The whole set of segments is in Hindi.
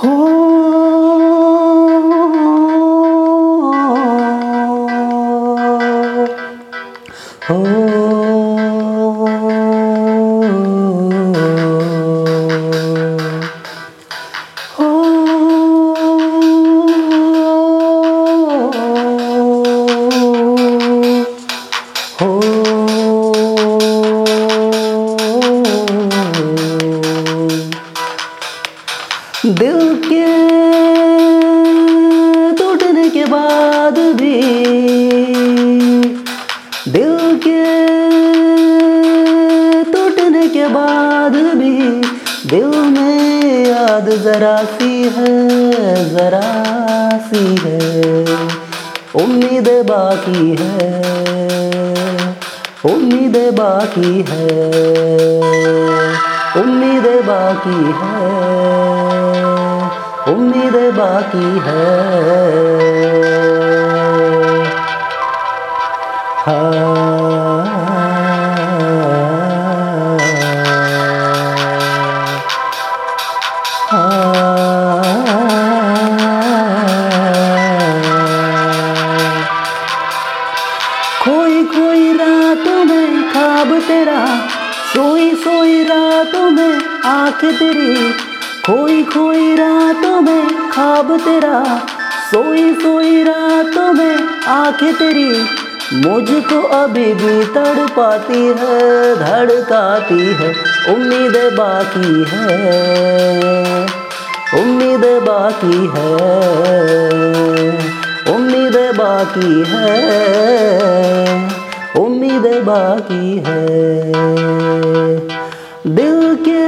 हो हो दिल के टूटने के बाद भी दिल में याद जरा सी है, जरा सी है। उम्मीद बाकी है, उम्मीद बाकी है, उम्मीद बाकी है, उम्मीद बाकी है। खोई खोई रातों में खाब तेरा, सोई सोई रातों में आँख तेरी। खोई खोई रातों में खाब तेरा, सोई सोई रातों में आँख तेरी। मुझको अभी भी तड़ पाती है, धड़काती है, उम्मीद बाकी है, उम्मीद बाकी है। बाकी है, उम्मीद बाकी है। दिल के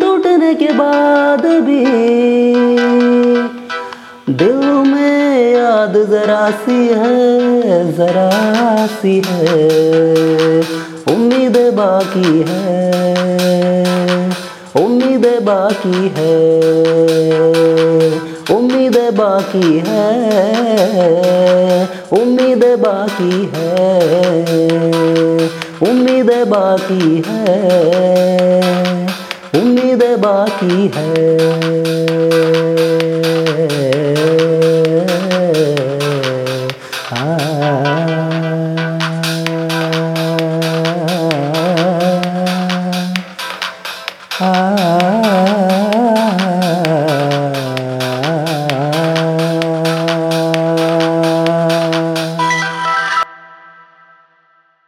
टूटने के बाद भी दिल में याद जरा सी है, जरा सी है। उम्मीद बाकी है, उम्मीद बाकी है। उम्मीद बाकी है उम्मीद बाकी है उम्मीद बाकी है उम्मीद बाकी है ah, ah, ah.